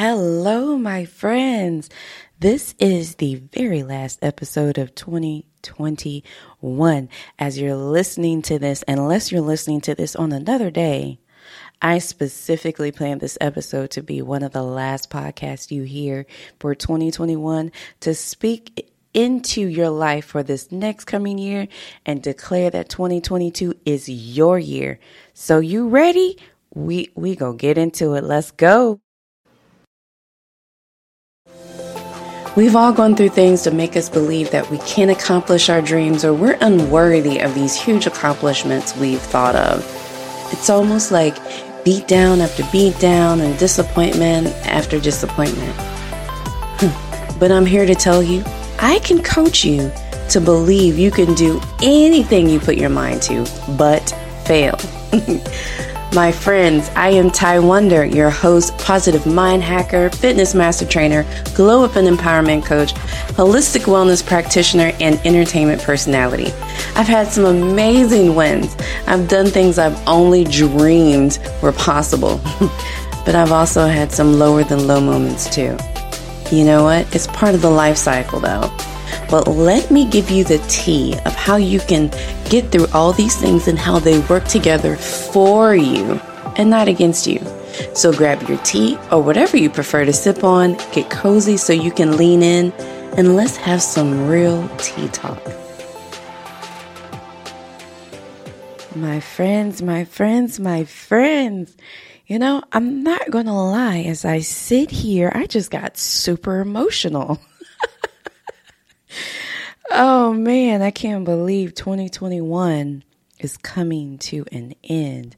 Hello, my friends. This is the very last episode of 2021. As you're listening to this, unless you're listening to this on another day, I specifically planned this episode to be one of the last podcasts you hear for 2021 to speak into your life for this next coming year and declare that 2022 is your year. So you ready? We we go get into it. Let's go. We've all gone through things to make us believe that we can't accomplish our dreams or we're unworthy of these huge accomplishments we've thought of. It's almost like beat down after beat down and disappointment after disappointment. Hmm. but I'm here to tell you, I can coach you to believe you can do anything you put your mind to, but fail. My friends, I am Ty Wonder, your host, positive mind hacker, fitness master trainer, glow up and empowerment coach, holistic wellness practitioner, and entertainment personality. I've had some amazing wins. I've done things I've only dreamed were possible. but I've also had some lower than low moments too. You know what? It's part of the life cycle though. But let me give you the tea of how you can get through all these things and how they work together for you and not against you. So grab your tea or whatever you prefer to sip on, get cozy so you can lean in, and let's have some real tea talk. My friends, my friends, my friends. You know, I'm not going to lie, as I sit here, I just got super emotional. Oh man, I can't believe 2021 is coming to an end.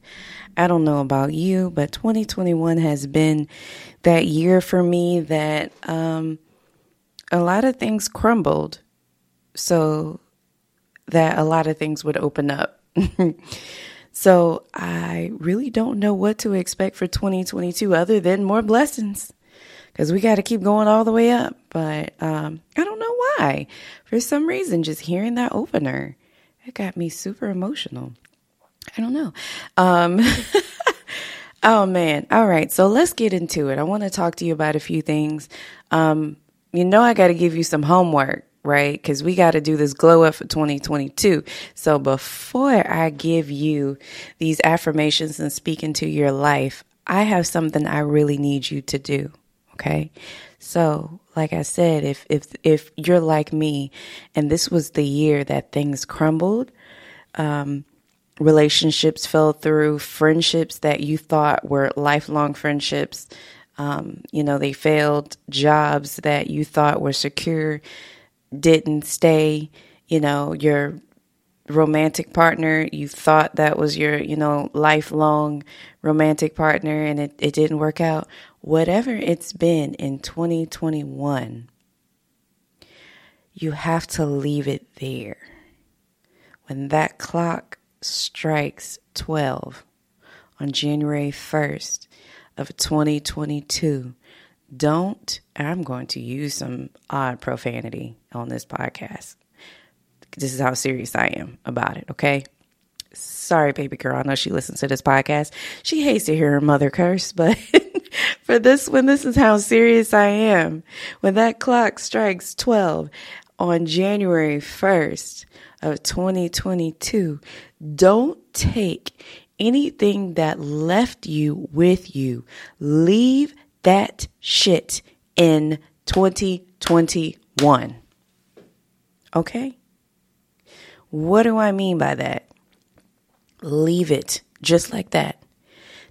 I don't know about you, but 2021 has been that year for me that um, a lot of things crumbled so that a lot of things would open up. so I really don't know what to expect for 2022 other than more blessings because we got to keep going all the way up. But um, I don't why. For some reason, just hearing that opener, it got me super emotional. I don't know. Um, oh man. All right. So let's get into it. I want to talk to you about a few things. Um, you know, I got to give you some homework right? Because we got to do this glow up for 2022. So before I give you these affirmations and speak into your life, I have something I really need you to do. Okay. So, like I said, if, if, if you're like me and this was the year that things crumbled, um, relationships fell through, friendships that you thought were lifelong friendships, um, you know, they failed, jobs that you thought were secure didn't stay, you know, your romantic partner, you thought that was your, you know, lifelong romantic partner and it, it didn't work out whatever it's been in 2021, you have to leave it there. When that clock strikes 12 on January 1st of 2022, don't, I'm going to use some odd profanity on this podcast. This is how serious I am about it, okay? Sorry, baby girl. I know she listens to this podcast. She hates to hear her mother curse, but for this one, this is how serious I am. When that clock strikes 12 on January 1st of 2022, don't take anything that left you with you. Leave that shit in 2021. Okay? What do I mean by that? Leave it just like that.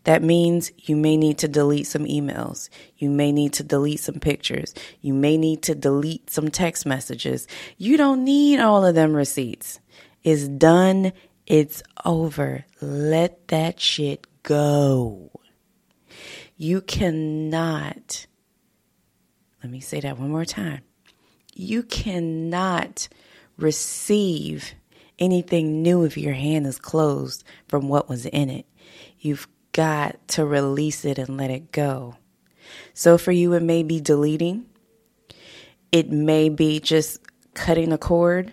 That means you may need to delete some emails. You may need to delete some pictures. You may need to delete some text messages. You don't need all of them receipts. It's done. It's over. Let that shit go. You cannot, let me say that one more time. You cannot receive anything new if your hand is closed from what was in it. You've got to release it and let it go. So for you, it may be deleting, it may be just cutting the cord,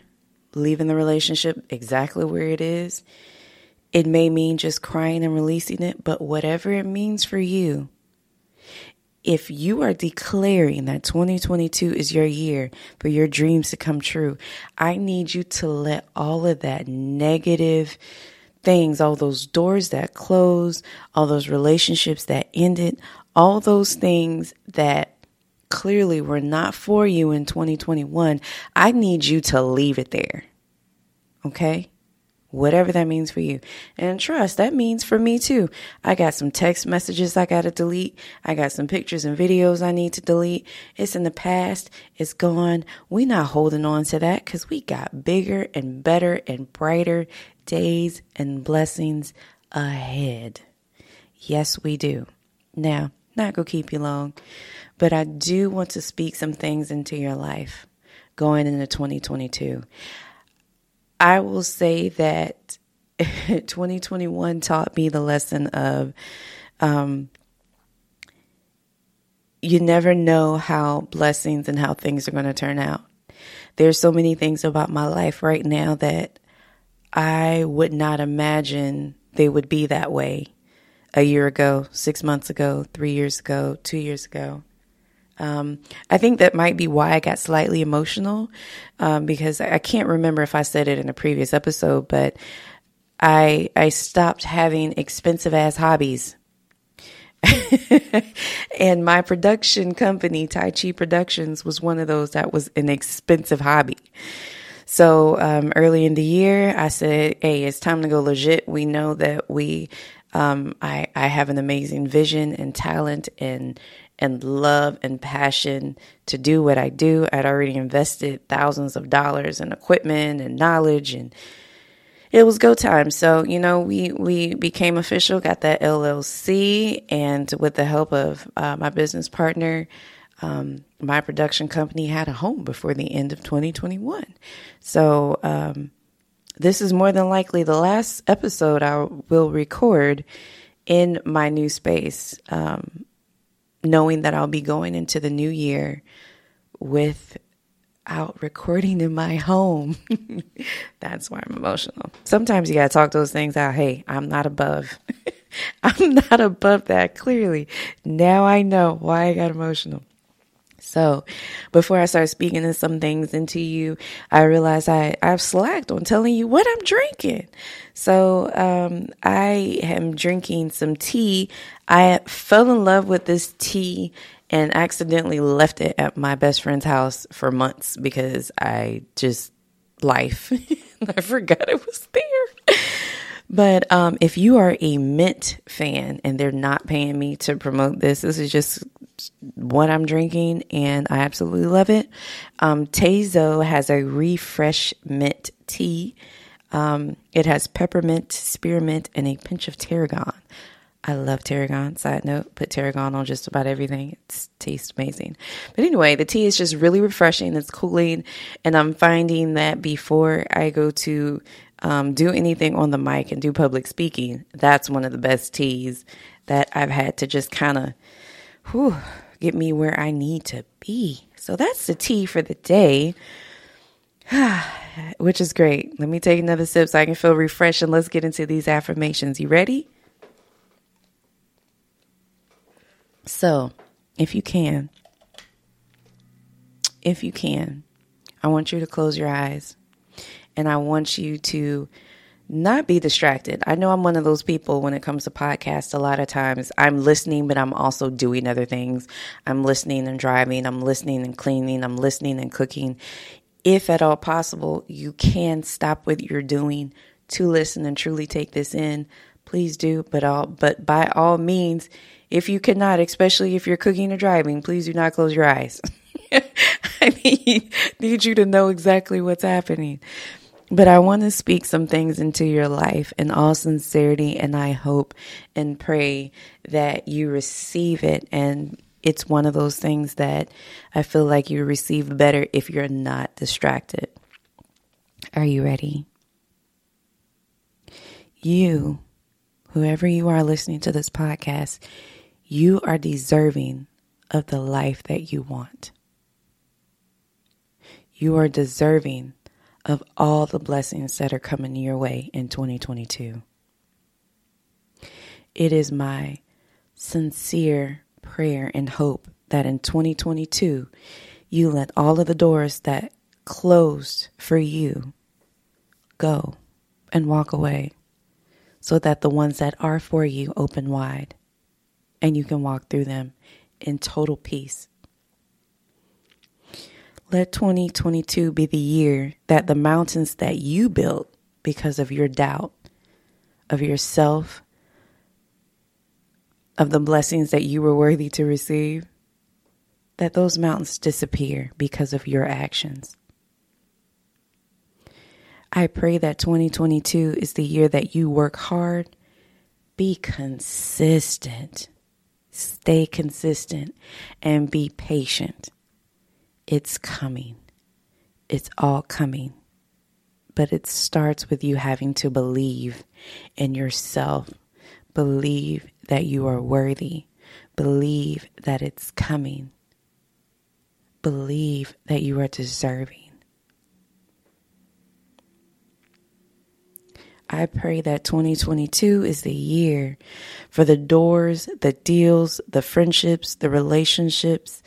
leaving the relationship exactly where it is. It may mean just crying and releasing it, but whatever it means for you, if you are declaring that 2022 is your year for your dreams to come true, I need you to let all of that negative things, all those doors that closed, all those relationships that ended, all those things that clearly were not for you in 2021, I need you to leave it there. Okay? whatever that means for you. And trust, that means for me too. I got some text messages I got to delete. I got some pictures and videos I need to delete. It's in the past. It's gone. We're not holding on to that because we got bigger and better and brighter days and blessings ahead. Yes, we do. Now, not gonna keep you long, but I do want to speak some things into your life going into 2022. I will say that 2021 taught me the lesson of um, you never know how blessings and how things are going to turn out. There's so many things about my life right now that I would not imagine they would be that way a year ago, six months ago, three years ago, two years ago. Um, I think that might be why I got slightly emotional um, because I can't remember if I said it in a previous episode, but I I stopped having expensive ass hobbies. and my production company, Tai Chi Productions, was one of those that was an expensive hobby. So um, early in the year, I said, "Hey, it's time to go legit." We know that we, um, I, I have an amazing vision and talent and and love and passion to do what I do. I'd already invested thousands of dollars in equipment and knowledge and it was go time. So, you know, we, we became official, got that LLC, and with the help of uh, my business partner, um, my production company had a home before the end of 2021. So, um, this is more than likely the last episode I will record in my new space. Um, knowing that I'll be going into the new year without recording in my home. That's why I'm emotional. Sometimes you got to talk those things out. Hey, I'm not above. I'm not above that, clearly. Now I know why I got emotional. So, before I start speaking in some things into you, I realized I, I've slacked on telling you what I'm drinking. So, um, I am drinking some tea. I fell in love with this tea and accidentally left it at my best friend's house for months because I just life. I forgot it was there. But um, if you are a mint fan and they're not paying me to promote this, this is just what I'm drinking and I absolutely love it. Um, Tazo has a refresh mint tea. Um, it has peppermint, spearmint, and a pinch of tarragon. I love tarragon. Side note, put tarragon on just about everything. It tastes amazing. But anyway, the tea is just really refreshing. It's cooling. And I'm finding that before I go to um, do anything on the mic and do public speaking, that's one of the best teas that I've had to just kind of whew, get me where I need to be. So that's the tea for the day, which is great. Let me take another sip so I can feel refreshed and let's get into these affirmations. You ready? So, if you can, if you can, I want you to close your eyes and I want you to not be distracted. I know I'm one of those people when it comes to podcasts. A lot of times I'm listening, but I'm also doing other things. I'm listening and driving. I'm listening and cleaning. I'm listening and cooking. If at all possible, you can stop what you're doing to listen and truly take this in. Please do, but all, but by all means, if you cannot, especially if you're cooking or driving, please do not close your eyes. I need, need you to know exactly what's happening. But I want to speak some things into your life in all sincerity, and I hope and pray that you receive it. And it's one of those things that I feel like you receive better if you're not distracted. Are you ready? You, whoever you are listening to this podcast, you are deserving of the life that you want. You are deserving of all the blessings that are coming your way in 2022. It is my sincere prayer and hope that in 2022, you let all of the doors that closed for you go and walk away so that the ones that are for you open wide and you can walk through them in total peace. Let 2022 be the year that the mountains that you built because of your doubt of yourself, of the blessings that you were worthy to receive, that those mountains disappear because of your actions. I pray that 2022 is the year that you work hard, be consistent, stay consistent, and be patient. It's coming. It's all coming. But it starts with you having to believe in yourself, believe that you are worthy, believe that it's coming, believe that you are deserving. I pray that 2022 is the year for the doors, the deals, the friendships, the relationships,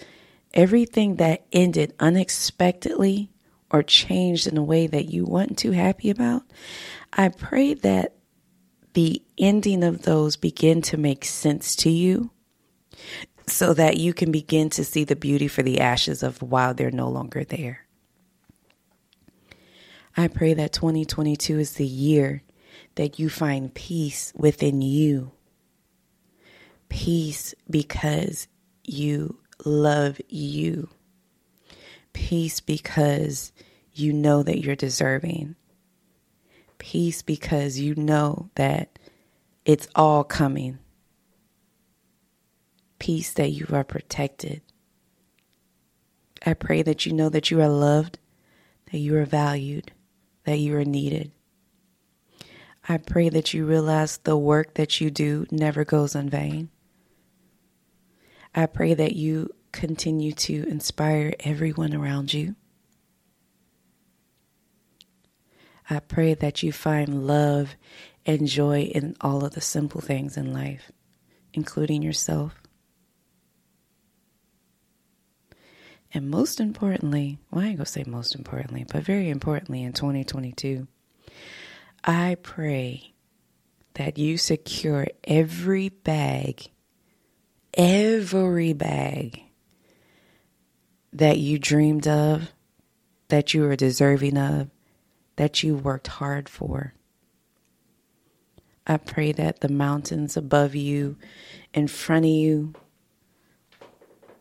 everything that ended unexpectedly or changed in a way that you weren't too happy about. I pray that the ending of those begin to make sense to you so that you can begin to see the beauty for the ashes of while they're no longer there. I pray that 2022 is the year that you find peace within you. Peace because you love you. Peace because you know that you're deserving. Peace because you know that it's all coming. Peace that you are protected. I pray that you know that you are loved, that you are valued, that you are needed. I pray that you realize the work that you do never goes in vain. I pray that you continue to inspire everyone around you. I pray that you find love and joy in all of the simple things in life, including yourself. And most importantly, well, I ain't gonna say most importantly, but very importantly in 2022, I pray that you secure every bag, every bag that you dreamed of, that you are deserving of, that you worked hard for. I pray that the mountains above you, in front of you,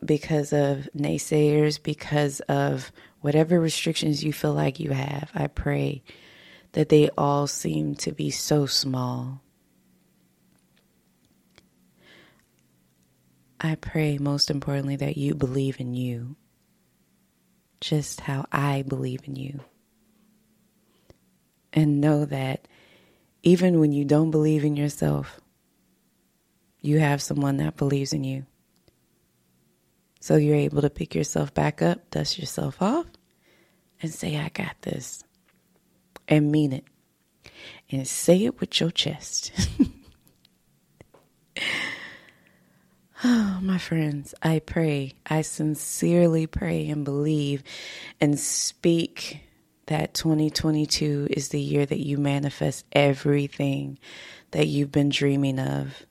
because of naysayers, because of whatever restrictions you feel like you have, I pray that they all seem to be so small. I pray most importantly that you believe in you, just how I believe in you. And know that even when you don't believe in yourself, you have someone that believes in you. So you're able to pick yourself back up, dust yourself off, and say, I got this and mean it. And say it with your chest. oh, my friends, I pray, I sincerely pray and believe and speak that 2022 is the year that you manifest everything that you've been dreaming of.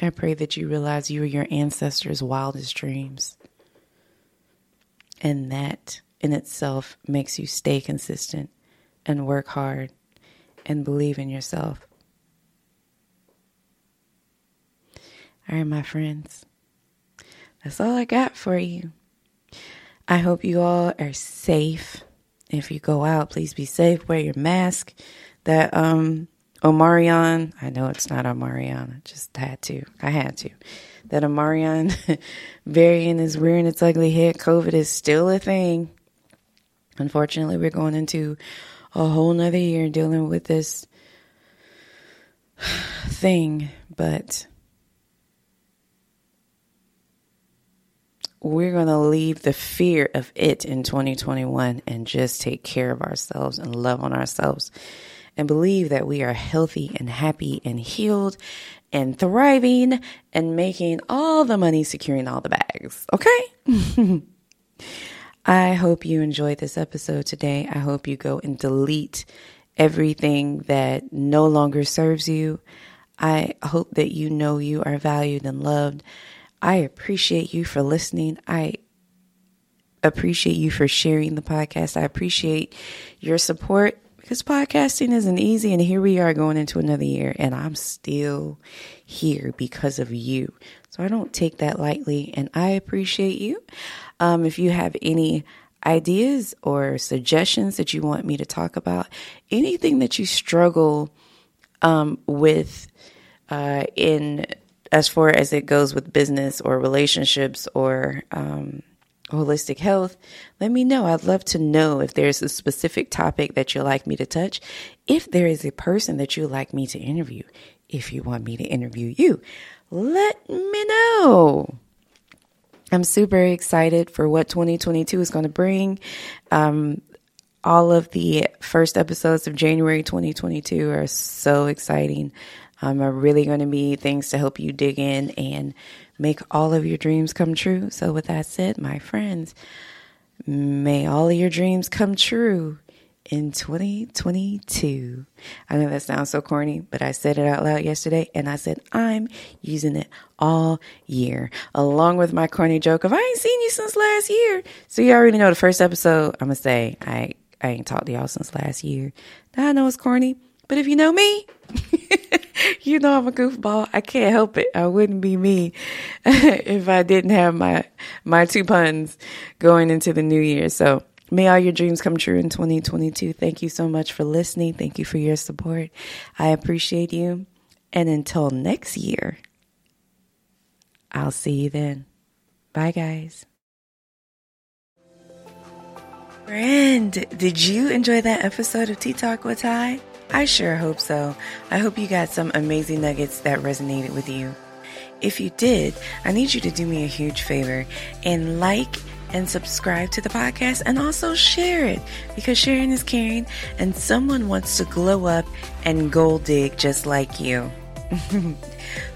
I pray that you realize you are your ancestors' wildest dreams. And that in itself makes you stay consistent and work hard and believe in yourself. All right, my friends, that's all I got for you. I hope you all are safe. If you go out, please be safe. Wear your mask. That um Omarion, I know it's not Omarion. I just had to. I had to. That Omarion variant is rearing its ugly head. COVID is still a thing. Unfortunately, we're going into a whole nother year dealing with this thing, but we're going to leave the fear of it in 2021 and just take care of ourselves and love on ourselves and believe that we are healthy and happy and healed and thriving and making all the money, securing all the bags. Okay? I hope you enjoyed this episode today. I hope you go and delete everything that no longer serves you. I hope that you know you are valued and loved. I appreciate you for listening. I appreciate you for sharing the podcast. I appreciate your support because podcasting isn't easy. And here we are going into another year, and I'm still here because of you. So I don't take that lightly, and I appreciate you. Um, if you have any ideas or suggestions that you want me to talk about, anything that you struggle um, with uh, in as far as it goes with business or relationships or um, holistic health, let me know. I'd love to know if there's a specific topic that you'd like me to touch, if there is a person that you'd like me to interview, if you want me to interview you, let me know. I'm super excited for what 2022 is going to bring. Um, all of the first episodes of January 2022 are so exciting. Um, are really going to be things to help you dig in and make all of your dreams come true. So, with that said, my friends, may all of your dreams come true in 2022. I know that sounds so corny, but I said it out loud yesterday and I said I'm using it all year, along with my corny joke of I ain't seen you since last year. So you already know the first episode, I'm gonna say I I ain't talked to y'all since last year. Now I know it's corny, but if you know me, you know I'm a goofball. I can't help it. I wouldn't be me if I didn't have my my two puns going into the new year. So may all your dreams come true in 2022. Thank you so much for listening. Thank you for your support. I appreciate you. And until next year, I'll see you then. Bye, guys. Friend, did you enjoy that episode of Tea Talk with Ty? I sure hope so. I hope you got some amazing nuggets that resonated with you. If you did, I need you to do me a huge favor and like and subscribe to the podcast and also share it because sharing is caring and someone wants to glow up and gold dig just like you.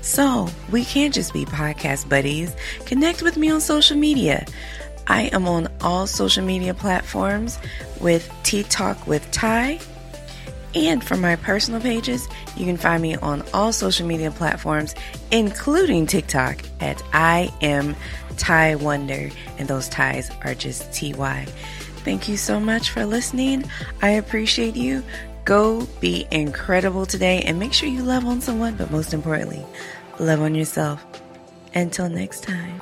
so, we can't just be podcast buddies. Connect with me on social media. I am on all social media platforms with Tea Talk with Ty and for my personal pages, you can find me on all social media platforms, including TikTok at I am Ty Wonder, and those ties are just TY. Thank you so much for listening. I appreciate you. Go be incredible today and make sure you love on someone, but most importantly, love on yourself. Until next time.